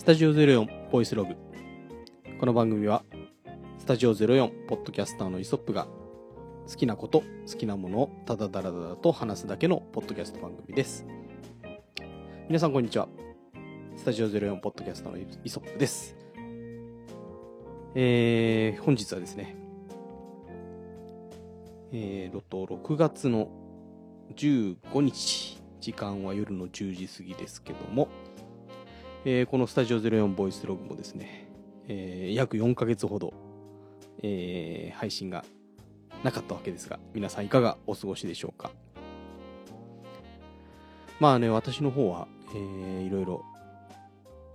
スタジオ04ボイスログ。この番組は、スタジオ04ポッドキャスターのイソップが、好きなこと、好きなものをただだらだらと話すだけのポッドキャスト番組です。皆さんこんにちは。スタジオ04ポッドキャスターのイソップです。えー、本日はですね、えー、と、6月の15日、時間は夜の10時過ぎですけども、えーこのスタジオ04ボイスログもですね、えー約4ヶ月ほど、えー配信がなかったわけですが、皆さんいかがお過ごしでしょうか？まあね、私の方は、えーいろいろ、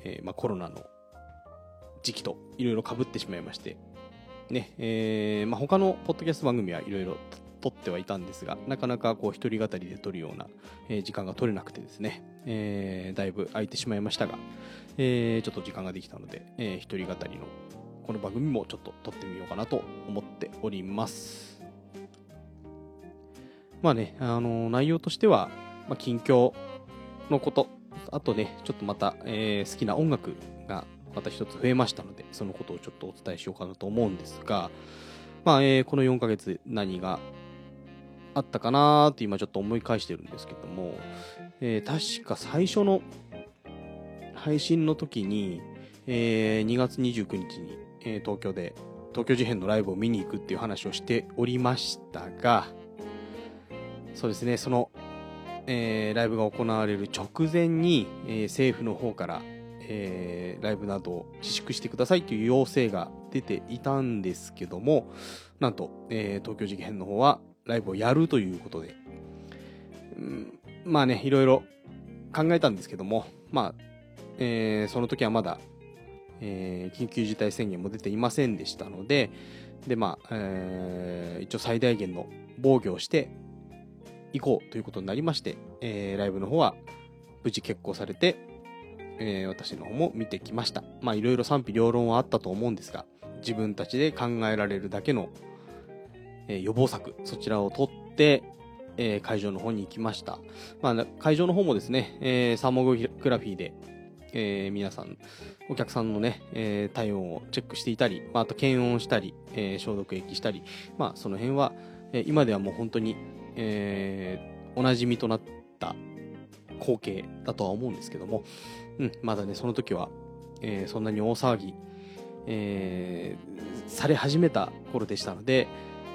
えーまあ、コロナの時期といろいろ被ってしまいまして、ね、えーまあ、他のポッドキャスト番組はいろいろ撮ってはいたんですが、なかなかこう一人語りで撮るような、えー時間が取れなくてですね、えーだいぶ空いてしまいましたが、えーちょっと時間ができたので、えー一人語りのこの番組もちょっと撮ってみようかなと思っております。まあね、あの内容としては、まあ、近況のこと、あとね、ちょっとまた、えー好きな音楽がまた一つ増えましたので、そのことをちょっとお伝えしようかなと思うんですが、まあ、えーこの4ヶ月何があったかなーって今ちょっと思い返してるんですけども、えー確か最初の配信の時に、えー2月29日に、えー東京で東京事変のライブを見に行くっていう話をしておりましたが、そうですね、その、えーライブが行われる直前に、えー政府の方から、えーライブなどを自粛してくださいという要請が出ていたんですけども、なんと、え東京事変の方はライブをやるということで、うんまあね、いろいろ考えたんですけども、まあ、えーその時はまだ、えー緊急事態宣言も出ていませんでしたので、で、まあ、えー一応最大限の防御をしていこうということになりまして、えーライブの方は無事決行されて、えー私の方も見てきました。まあ、いろいろ賛否両論はあったと思うんですが、自分たちで考えられるだけの、え予防策、そちらを取って、え会場の方に行きました。まあ、会場の方もですね、えサーモグラフィーで、え皆さん、お客さんのね、え体温をチェックしていたり、まあ、あと検温したり、え消毒液したり、まあ、その辺は、え今ではもう本当に、えおなじみとなった光景だとは思うんですけども、うん、まだね、その時は、えそんなに大騒ぎ、えされ始めた頃でしたので、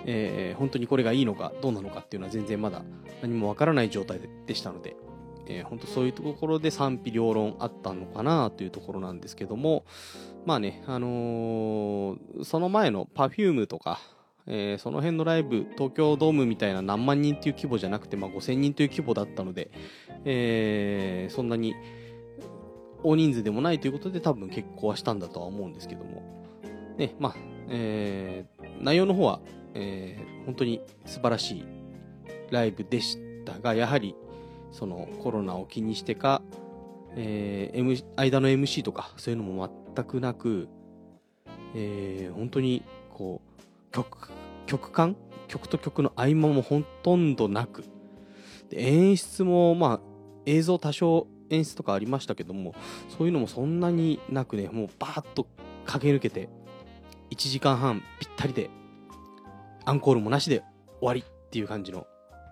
えー本当にこれがいいのかどうなのかっていうのは全然まだ何もわからない状態でしたので、えー本当そういうところで賛否両論あったのかなというところなんですけども、まあね、あのーその前の Perfume とか、えーその辺のライブ、東京ドームみたいな何万人っていう規模じゃなくて、まあ、5000人という規模だったので、えーそんなに大人数でもないということで多分結婚はしたんだとは思うんですけども、ね、まあ、えー内容の方は、えー本当に素晴らしいライブでしたが、やはり、そのコロナを気にしてか、えー M、間の MC とかそういうのも全くなく、えー本当にこう曲曲間曲と曲の合間もほとんどなくで演出もまあ映像多少演出とかありましたけどもそういうのもそんなになくねもうバーッと駆け抜けて1時間半ぴったりでアンコールもなしで終わりっていう感じの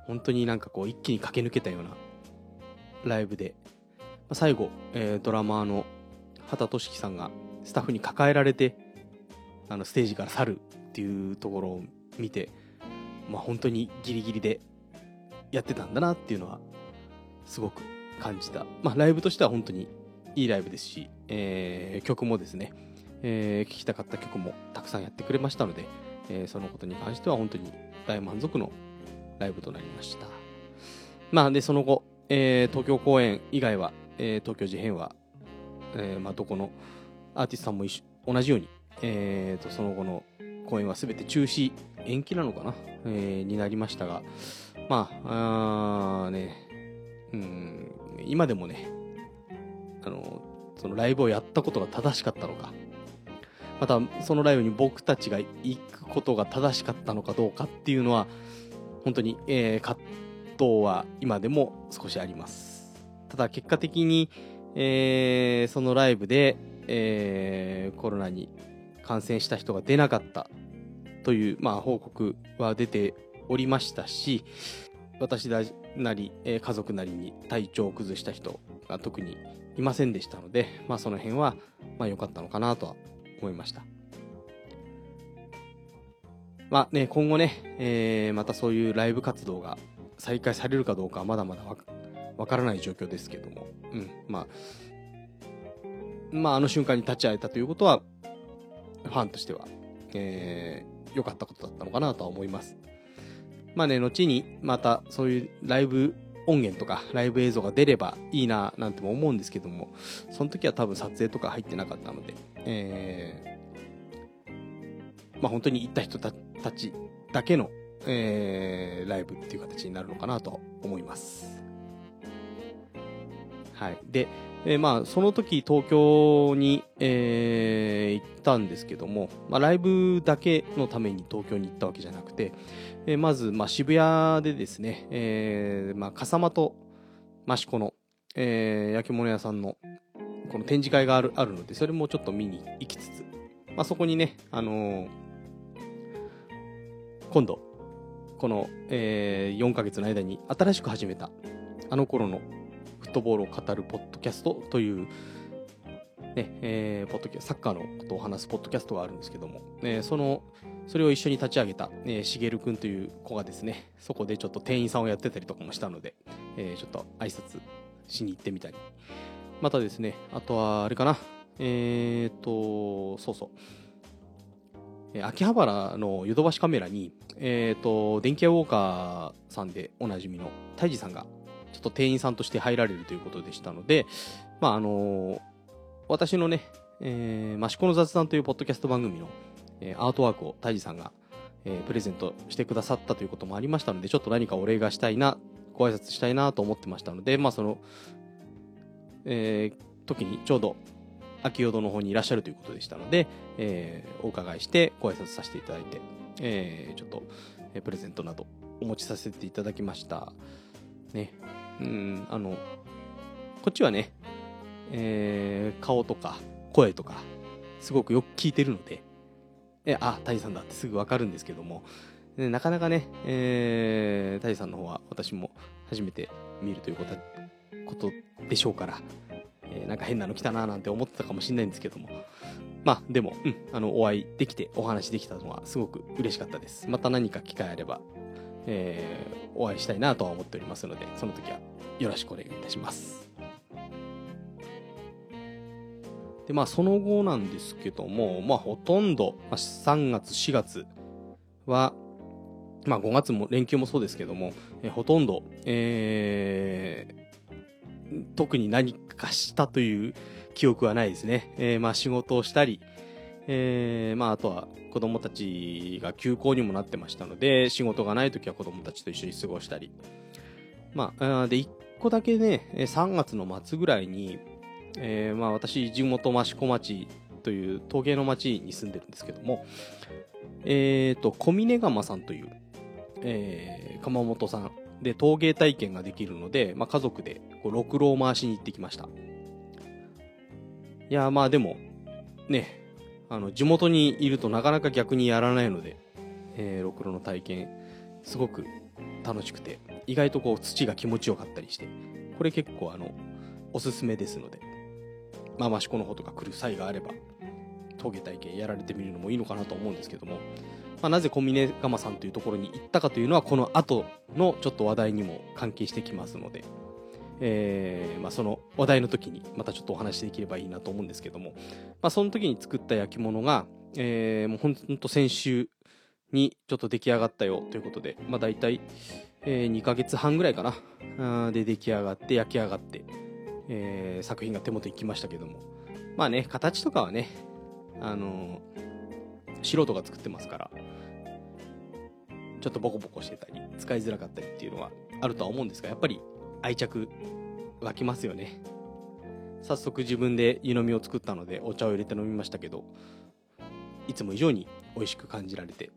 本当になんかこう一気に駆け抜けたようなライブで、ま最後、えードラマーの畑俊樹さんがスタッフに抱えられてあのステージから去るっていうところを見て、まあ、本当にギリギリでやってたんだなっていうのはすごく感じた、まあ、ライブとしては本当にいいライブですし、えー曲もですね、えー聴きたかった曲もたくさんやってくれましたので、えーそのことに関しては本当に大満足のライブとなりました。まあ、で、その後、えー東京公演以外は、えー東京事変は、えーまあ、どこのアーティストさんも一緒同じように、えーと、その後の公演は全て中止、延期なのかな、えーになりましたが、まあ、あね、うん、今でもね、あの、そのライブをやったことが正しかったのか、またそのライブに僕たちが行くことが正しかったのかどうかっていうのは、本当に、えー葛藤は今でも少しあります。ただ結果的に、えーそのライブで、えー、コロナに感染した人が出なかったという、まあ、報告は出ておりましたし、私なり、えー、家族なりに体調を崩した人が特にいませんでしたので、まあ、その辺は、まあ、良かったのかなとは思いました。まあね、今後ね、えー、またそういうライブ活動が再開されるかどうかはまだまだわからない状況ですけども、うん、まあ、まあ、あの瞬間に立ち会えたということは、ファンとしては、えー、良かったことだったのかなとは思います。まあね、後にまたそういうライブ音源とかライブ映像が出ればいいななんても思うんですけども、その時は多分撮影とか入ってなかったので、えー、まあ本当に行った人たちだけの、えー、ライブっていう形になるのかなと思います。はい。で、えー、まあ、その時東京に、えー、行ったんですけども、まあ、ライブだけのために東京に行ったわけじゃなくて、えー、まず、まあ、渋谷でですね、えー、まあ、笠間と益子の、えー、焼き物屋さんの、この展示会があるあるので、それもちょっと見に行きつつ、まあ、そこにね、あのー、今度、この、えー、4ヶ月の間に新しく始めた、あの頃のフットボールを語るポッドキャストという、ね、えー、ポッドキャサッカーのことを話すポッドキャストがあるんですけども、えー、その、それを一緒に立ち上げた、えー、しげるくんという子がですね、そこでちょっと店員さんをやってたりとかもしたので、えー、ちょっと挨拶しに行ってみたり。またですね、あとは、あれかな、えーと、そうそう。秋葉原のヨドバシカメラに、えーと、電気屋ウォーカーさんでおなじみのタイジさんがちょっと店員さんとして入られるということでしたので、まあ、あの、私のね、えー、マシコの雑談というポッドキャスト番組の、えー、アートワークをタイジさんが、えー、プレゼントしてくださったということもありましたので、ちょっと何かお礼がしたいな、ご挨拶したいなと思ってましたので、まあ、その、えー、時にちょうど、秋淀の方にいらっしゃるということでしたので、えー、お伺いしてご挨拶させていただいて、えー、ちょっと、えー、プレゼントなどお持ちさせていただきました。ね。うん、あの、こっちはね、えー、顔とか声とか、すごくよく聞いてるので、え、あ、タイさんだってすぐわかるんですけども、ね、なかなかね、えー、タイさんの方は私も初めて見るということことでしょうから、えー、なんか変なの来たななんて思ってたかもしれないんですけども、まあでも、うん、あの、お会いできてお話できたのはすごく嬉しかったです。また何か機会あれば、えー、お会いしたいなとは思っておりますので、その時はよろしくお願いいたします。で、まあ、その後なんですけども、まあ、ほとんど、まあ、3月、4月は、まあ、5月も連休もそうですけども、えー、ほとんど、えー、特に何かしたという記憶はないですね。えー、まあ、仕事をしたり、えー、まあ、あとは子供たちが休校にもなってましたので、仕事がない時は子供たちと一緒に過ごしたり。まあ、で、一個だけね、3月の末ぐらいに、えー、まあ私、地元益子町という陶芸の町に住んでるんですけども、えっ、ー、と、小峰窯さんという、えー、窯元さんで陶芸体験ができるので、まあ家族でこう六郎回しに行ってきました。いや、まあでも、ね、あの、地元にいるとなかなか逆にやらないので、えー、六郎の体験、すごく楽しくて、意外とこう土が気持ちよかったりして、これ結構あの、おすすめですので、まあ、益子の方とか来る際があれば、峠体験やられてみるのもいいのかなと思うんですけども、まあ、なぜ小峰釜さんというところに行ったかというのは、この後のちょっと話題にも関係してきますので、えー、まあ、その話題の時にまたちょっとお話しできればいいなと思うんですけども、まあ、その時に作った焼き物が、えー、もうほんと先週にちょっと出来上がったよということで、まあ、大体、えー、2ヶ月半ぐらいかな、で出来上がって焼き上がって、えー、作品が手元に来ましたけども。まあね、形とかはね、あのー、素人が作ってますから、ちょっとボコボコしてたり、使いづらかったりっていうのはあるとは思うんですが、やっぱり愛着湧きますよね。早速自分で湯飲みを作ったのでお茶を入れて飲みましたけど、いつも以上に美味しく感じられて、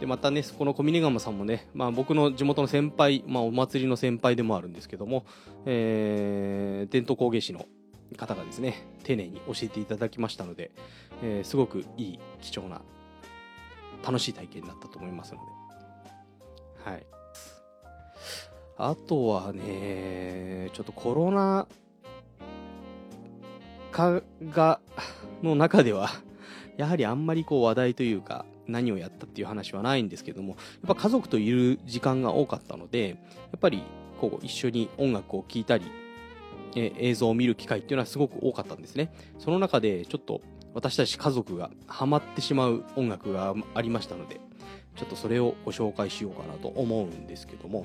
で、またね、この小峰窯さんもね、まあ僕の地元の先輩、まあお祭りの先輩でもあるんですけども、えー、伝統工芸士の、方がですね、丁寧に教えていただきましたので、えー、すごくいい、貴重な、楽しい体験になったと思いますので。はい。あとはね、ちょっとコロナ禍が、の中では、やはりあんまりこう話題というか、何をやったっていう話はないんですけども、やっぱ家族といる時間が多かったので、やっぱりこう一緒に音楽を聴いたり、え映像を見る機会っていうのはすごく多かったんですね。その中でちょっと私たち家族がハマってしまう音楽がありましたので、ちょっとそれをご紹介しようかなと思うんですけども、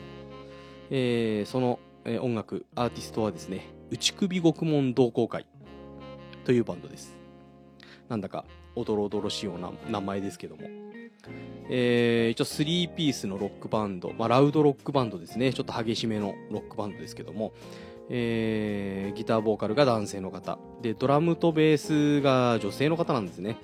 えー、その、え音楽、アーティストはですね、内首獄門同好会というバンドです。なんだか、おどろおどろしいような名前ですけども。えー、一応3ピースのロックバンド、まあ、ラウドロックバンドですね。ちょっと激しめのロックバンドですけども、えー、ギターボーカルが男性の方。で、ドラムとベースが女性の方なんですね。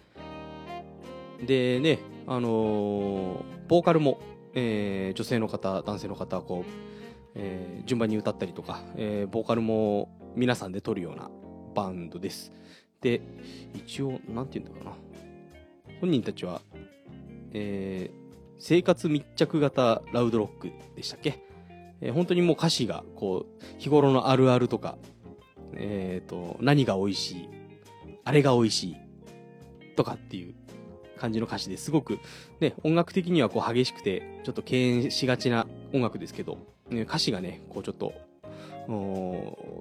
でね、あのー、ボーカルも、えー、女性の方、男性の方、こう、えー、順番に歌ったりとか、えー、ボーカルも皆さんで撮るようなバンドです。で、一応、なんて言うんだかな。本人たちは、えー、生活密着型ラウドロックでしたっけ、えー、本当にもう歌詞が、こう、日頃のあるあるとか、えっ、ー、と、何が美味しい、あれが美味しい、とかっていう感じの歌詞ですごく、ね、音楽的にはこう激しくて、ちょっと敬遠しがちな音楽ですけど、歌詞がね、こうちょっと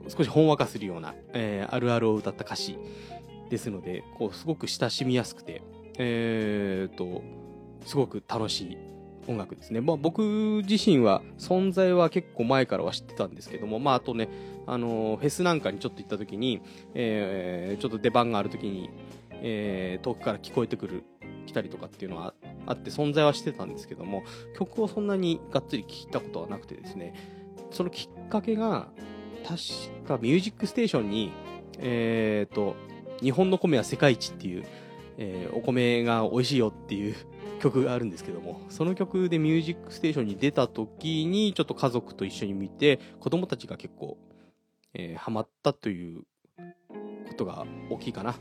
少しほんわかするような、えー、あるあるを歌った歌詞ですので、こう、すごく親しみやすくて、えー、と、すごく楽しい音楽ですね。まあ僕自身は存在は結構前からは知ってたんですけども、まああとね、あのフェスなんかにちょっと行った時に、えー、ちょっと出番がある時に、えー、遠くから聞こえてくる、来たりとかっていうのはあって存在はしてたんですけども、曲をそんなにがっつり聴いたことはなくてですね、そのきっかけが、確かミュージックステーションに、えっ、ー、と、日本の米は世界一っていう、えー、お米が美味しいよっていう 曲があるんですけども、その曲でミュージックステーションに出た時に、ちょっと家族と一緒に見て、子供たちが結構、えー、ハマったということが大きいかな。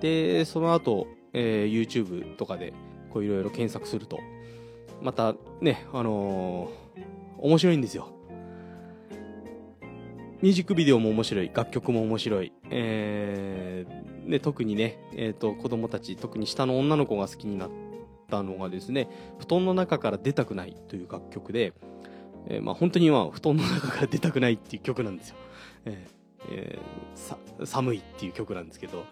で、その後、えー、YouTube とかで、こういろいろ検索すると、またね、あのー、面白いんですよ。ミュージックビデオも面白い、楽曲も面白い、えー、で、特にね、え、ー、と、子供たち、特に下の女の子が好きになったのがですね、布団の中から出たくないという楽曲で、えー、まあ本当に今、布団の中から出たくないっていう曲なんですよ。えーえー、寒いっていう曲なんですけど、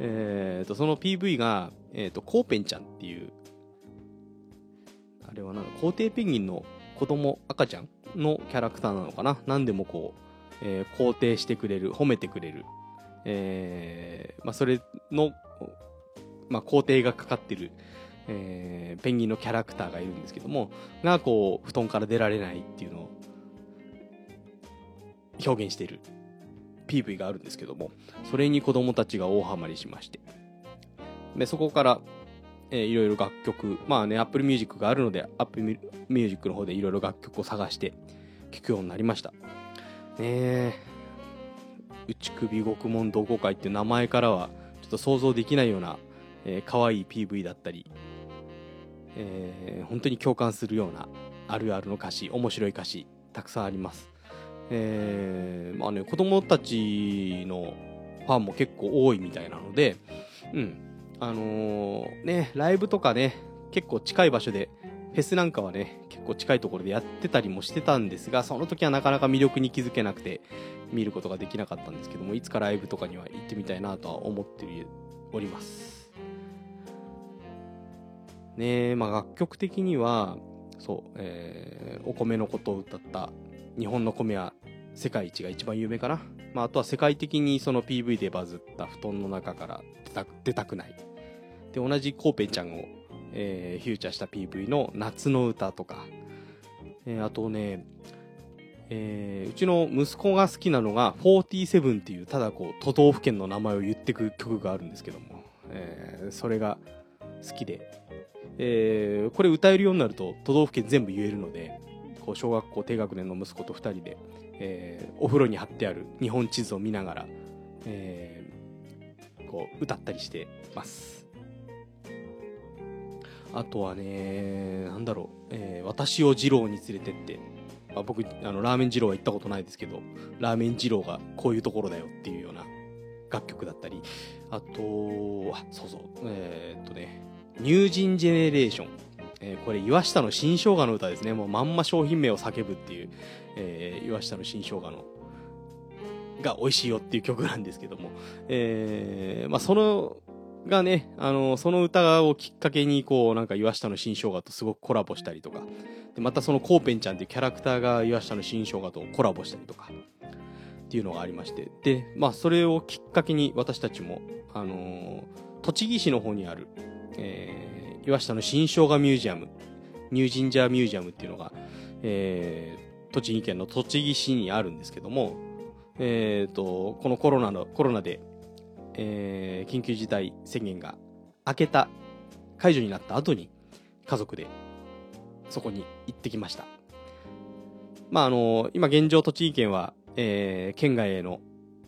えーと、その PV が、えーと、コーペンちゃんっていう、あれはなん皇帝ペンギンの子供、赤ちゃんのキャラクターなのかな？何でもこう、えー、肯定してくれる、褒めてくれる、えー、まあ、それの、まあ、肯定がかかってる、えー、ペンギンのキャラクターがいるんですけども、が、こう、布団から出られないっていうのを表現している。PV があるんですけども、それに子供たちが大ハマりしまして。で、そこから、えー、いろいろ楽曲、まあね、Apple Music があるので、Apple Music の方でいろいろ楽曲を探して聴くようになりました。ねえ内首獄門同好会っていう名前からはちょっと想像できないような、えー、可愛い PV だったり、えー、本当に共感するようなあるあるの歌詞面白い歌詞たくさんあります、えー、まあね子供たちのファンも結構多いみたいなのでうんあのー、ねライブとかね結構近い場所でフェスなんかはね、結構近いところでやってたりもしてたんですが、その時はなかなか魅力に気づけなくて、見ることができなかったんですけども、いつかライブとかには行ってみたいなとは思っております。ねえ、まあ楽曲的には、そう、えー、お米のことを歌った、日本の米は世界一が一番有名かな。まあ、あとは世界的にその PV でバズった布団の中から出たくない。で、同じコーペンちゃんをえー、フューチャーした PV の夏の歌とか、えー、あとね、えー、うちの息子が好きなのが47っていうただこう都道府県の名前を言ってく曲があるんですけども、えー、それが好きで、えー、これ歌えるようになると都道府県全部言えるのでこう小学校低学年の息子と2人で、えー、お風呂に貼ってある日本地図を見ながらえー、こう歌ったりしてます。あとはねなんだろう、えー、私を二郎に連れてって。まあ、僕あのラーメン二郎は行ったことないですけどラーメン二郎がこういうところだよっていうような楽曲だったり。あとあそうそうえー、っとねニュージンジェネレーション、えー、これ岩下の新生姜の歌ですね。もうまんま商品名を叫ぶっていう、えー、岩下の新生姜のが美味しいよっていう曲なんですけども、えー、まあそのがね、あの、その歌をきっかけに、こう、なんか岩下の新生姜とすごくコラボしたりとか、で、またそのコーペンちゃんっていうキャラクターが岩下の新生姜とコラボしたりとか、っていうのがありまして、で、まあ、それをきっかけに私たちも、あのー、栃木市の方にある、え、岩下の新生姜ミュージアム、ニュージンジャーミュージアムっていうのが、えー、栃木県の栃木市にあるんですけども、えっ、ー、と、このコロナの、コロナでえー、緊急事態宣言が明けた、解除になった後に家族でそこに行ってきました。まあ、あの、今現状栃木県は、えー、県外への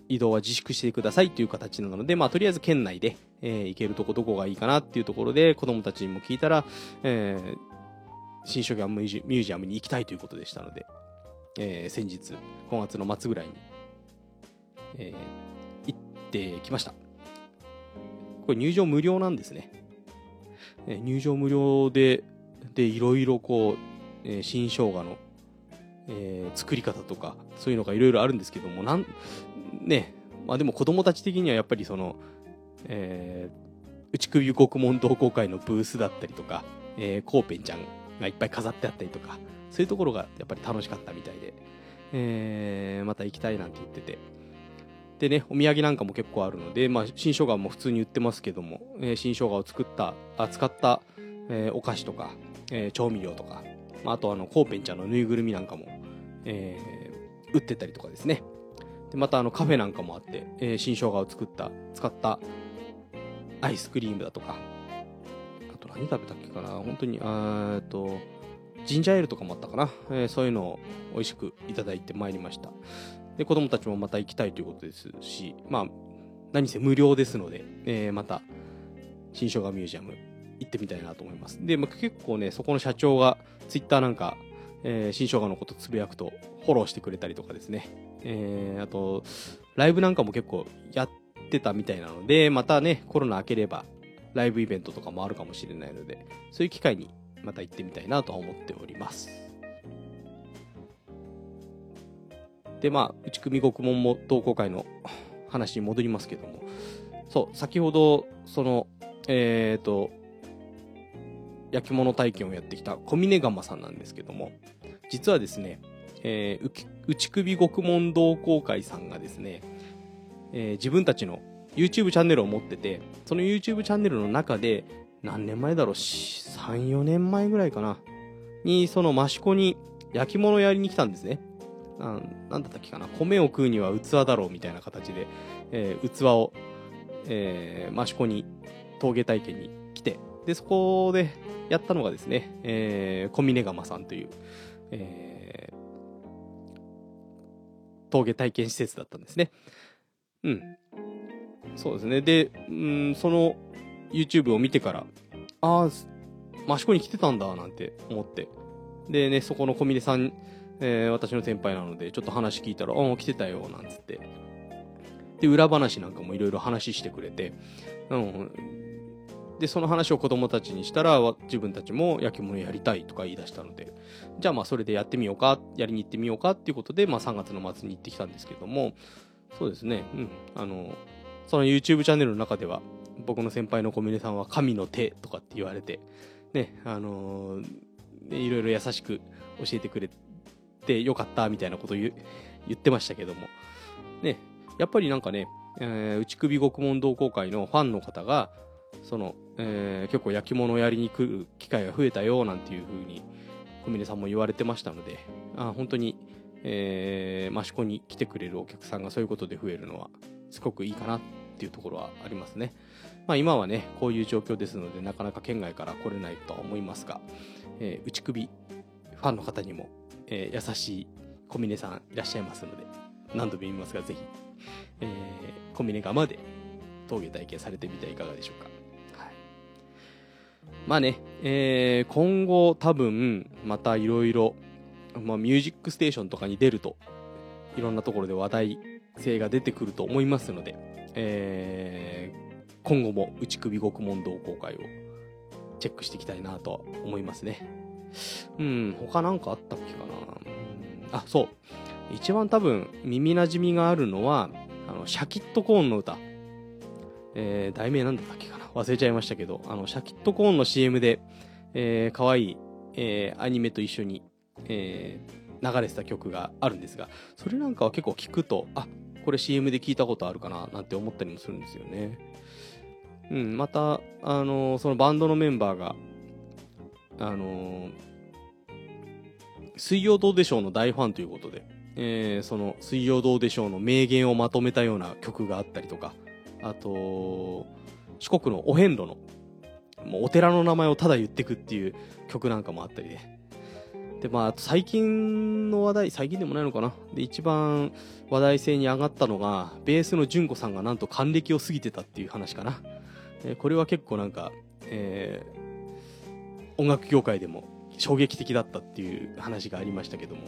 移動は自粛してくださいという形なので、まあ、とりあえず県内で、えー、行けるとこどこがいいかなっていうところで、子供たちにも聞いたら、えー、新書館ミュージアムに行きたいということでしたので、えー、先日、5月の末ぐらいに、えー、ってきました。これ入場無料なんですね。え入場無料で、で、いろいろこう、えー、新生姜の、えー、作り方とか、そういうのがいろいろあるんですけども、なん、ね、まあでも子供たち的にはやっぱりその、えー、内首獄門同好会のブースだったりとか、えー、コーペンちゃんがいっぱい飾ってあったりとか、そういうところがやっぱり楽しかったみたいで、えー、また行きたいなんて言ってて、でね、お土産なんかも結構あるので、まあ、新生姜も普通に売ってますけども、えー、新生姜を作った、あ使った、えー、お菓子とか、えー、調味料とか、まあ、あとあの、コーペンちゃんのぬいぐるみなんかも、えー、売ってたりとかですね。で、またあの、カフェなんかもあって、えー、新生姜を作った、使ったアイスクリームだとか、あと何食べたっけかな本当に、えっと、ジンジャーエールとかもあったかな、えー、そういうのを美味しくいただいてまいりました。で、子供たちもまた行きたいということですし、まあ、何せ無料ですので、えー、また、新生姜ミュージアム行ってみたいなと思います。で、まあ、結構ね、そこの社長が、ツイッターなんか、えー、新生姜のことつぶやくと、フォローしてくれたりとかですね。えー、あと、ライブなんかも結構やってたみたいなので、またね、コロナ明ければ、ライブイベントとかもあるかもしれないので、そういう機会にまた行ってみたいなとは思っております。で、まあ、内組獄門も同好会の話に戻りますけども、そう、先ほど、その、えっ、ー、と、焼き物体験をやってきた小峰釜さんなんですけども、実はですね、えー、内首獄門同好会さんがですね、えー、自分たちの YouTube チャンネルを持ってて、その YouTube チャンネルの中で、何年前だろう、3、4年前ぐらいかな、に、その益子に焼き物やりに来たんですね。ななんだったっけかな、米を食うには器だろうみたいな形で、えー、器を、えー、益子に陶芸体験に来て、で、そこでやったのがですね、えー、小峰窯さんという、えー、陶芸体験施設だったんですね。うん。そうですね。で、うん、その YouTube を見てから、ああ、益子に来てたんだ、なんて思って。でね、そこの小峰さんえー、私の先輩なので、ちょっと話聞いたら、ああ、来てたよ、なんつって。で、裏話なんかもいろいろ話してくれて、うん。で、その話を子供たちにしたら、自分たちも焼き物やりたいとか言い出したので、じゃあまあそれでやってみようか、やりに行ってみようかっていうことで、まあ3月の末に行ってきたんですけども、そうですね、うん。あの、その YouTube チャンネルの中では、僕の先輩の小峰さんは神の手とかって言われて、ね、あの、いろいろ優しく教えてくれてよかったみたいなことを言ってましたけども。ね、やっぱりなんかね、えー、内首獄門同好会のファンの方が、その、えー、結構焼き物をやりに来る機会が増えたよなんていうふうに小峰さんも言われてましたので、あ本当に、えー、益子に来てくれるお客さんがそういうことで増えるのはすごくいいかなっていうところはありますね。まあ今はね、こういう状況ですのでなかなか県外から来れないとは思いますが、えー、内首ファンの方にもえー、優しい小峰さんいらっしゃいますので、何度も言いますが、ぜひ、えー、コンビニ釜で陶芸体験されてみてはいかがでしょうか。まあね、えー、今後多分、またいろいろ、まあ、ミュージックステーションとかに出ると、いろんなところで話題性が出てくると思いますので、えー、今後も内首獄門同好会をチェックしていきたいなとは思いますね。うん、他なんかあったっけかな。あ、そう。一番多分耳馴染みがあるのは、あの、シャキットコーンの歌。えー、題名なんだったっけかな忘れちゃいましたけど、あの、シャキットコーンの CM で、えー、可愛い、えー、アニメと一緒に、えー、流れてた曲があるんですが、それなんかは結構聞くと、あ、これ CM で聞いたことあるかななんて思ったりもするんですよね。うん、また、あのー、そのバンドのメンバーが、あのー、水曜どうでしょうの大ファンということで、えー、その水曜どうでしょうの名言をまとめたような曲があったりとか、あと、四国のお遍路の、もうお寺の名前をただ言ってくっていう曲なんかもあったりで。で、まあ、最近の話題、最近でもないのかな。で、一番話題性に上がったのが、ベースの純子さんがなんと還暦を過ぎてたっていう話かな。え、これは結構なんか、えー、音楽業界でも衝撃的だったっていう話がありましたけども、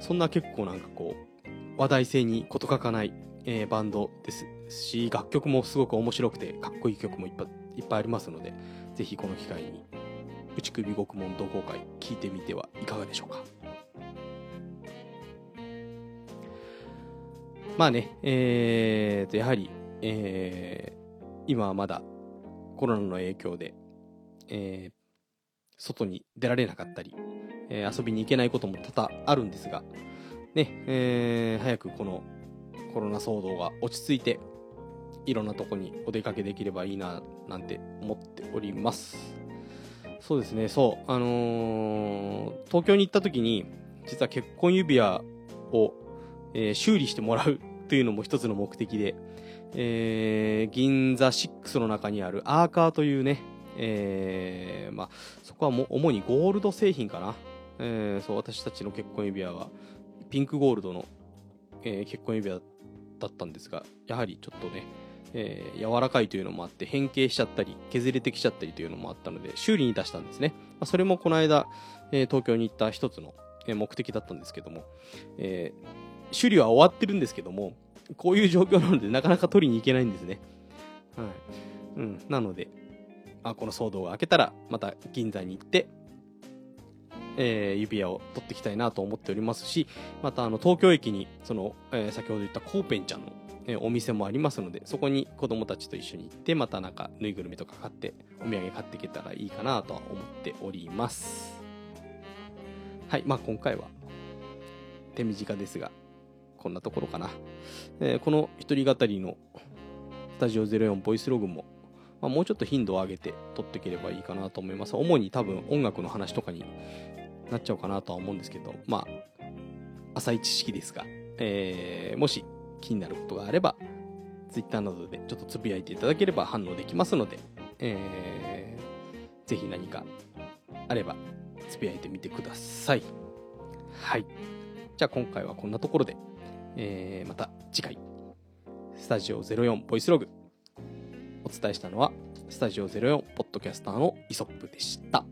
そんな結構なんかこう、話題性に事欠かないえー、バンドですし、楽曲もすごく面白くて、かっこいい曲もいっぱいいっぱいありますので、ぜひこの機会に、内首獄門同好会聞いてみてはいかがでしょうか。まあね、えーと、やはり、えー、今はまだコロナの影響で、えー、外に出られなかったり、えー、遊びに行けないことも多々あるんですが、ね、えー、早くこのコロナ騒動が落ち着いて、いろんなとこにお出かけできればいいな、なんて思っております。そうですね、そう、あのー、東京に行った時に、実は結婚指輪を、えー、修理してもらうというのも一つの目的で、えー、銀座6の中にあるアーカーというね、えー、まあ、そこはも主にゴールド製品かな。えー、そう、私たちの結婚指輪は、ピンクゴールドの、えー、結婚指輪だっただったんですが、やはりちょっとね、えー、柔らかいというのもあって変形しちゃったり削れてきちゃったりというのもあったので修理に出したんですね、まあ、それもこの間、えー、東京に行った一つの目的だったんですけども、えー、修理は終わってるんですけどもこういう状況なのでなかなか取りに行けないんですね。はい。うん、なので、あ、この騒動が明けたらまた銀座に行ってえー、指輪を取っていきたいなと思っておりますし、またあの東京駅にその、えー、先ほど言ったコーペンちゃんの、えー、お店もありますので、そこに子供たちと一緒に行って、またなんかぬいぐるみとか買って、お土産買っていけたらいいかなとは思っております。はい、まあ今回は手短ですが、こんなところかな。えー、この一人語りのスタジオ04ボイスログもま、もうちょっと頻度を上げて撮っていければいいかなと思います。主に多分音楽の話とかになっちゃうかなとは思うんですけど、まあ、浅い知識ですが、えー、もし気になることがあれば、Twitter などでちょっとつぶやいていただければ反応できますので、えー、ぜひ何かあればつぶやいてみてください。はい。じゃあ今回はこんなところで、えー、また次回、スタジオ04ボイスログ、お伝えしたのは、スタジオ04ポッドキャスターのイソップでした。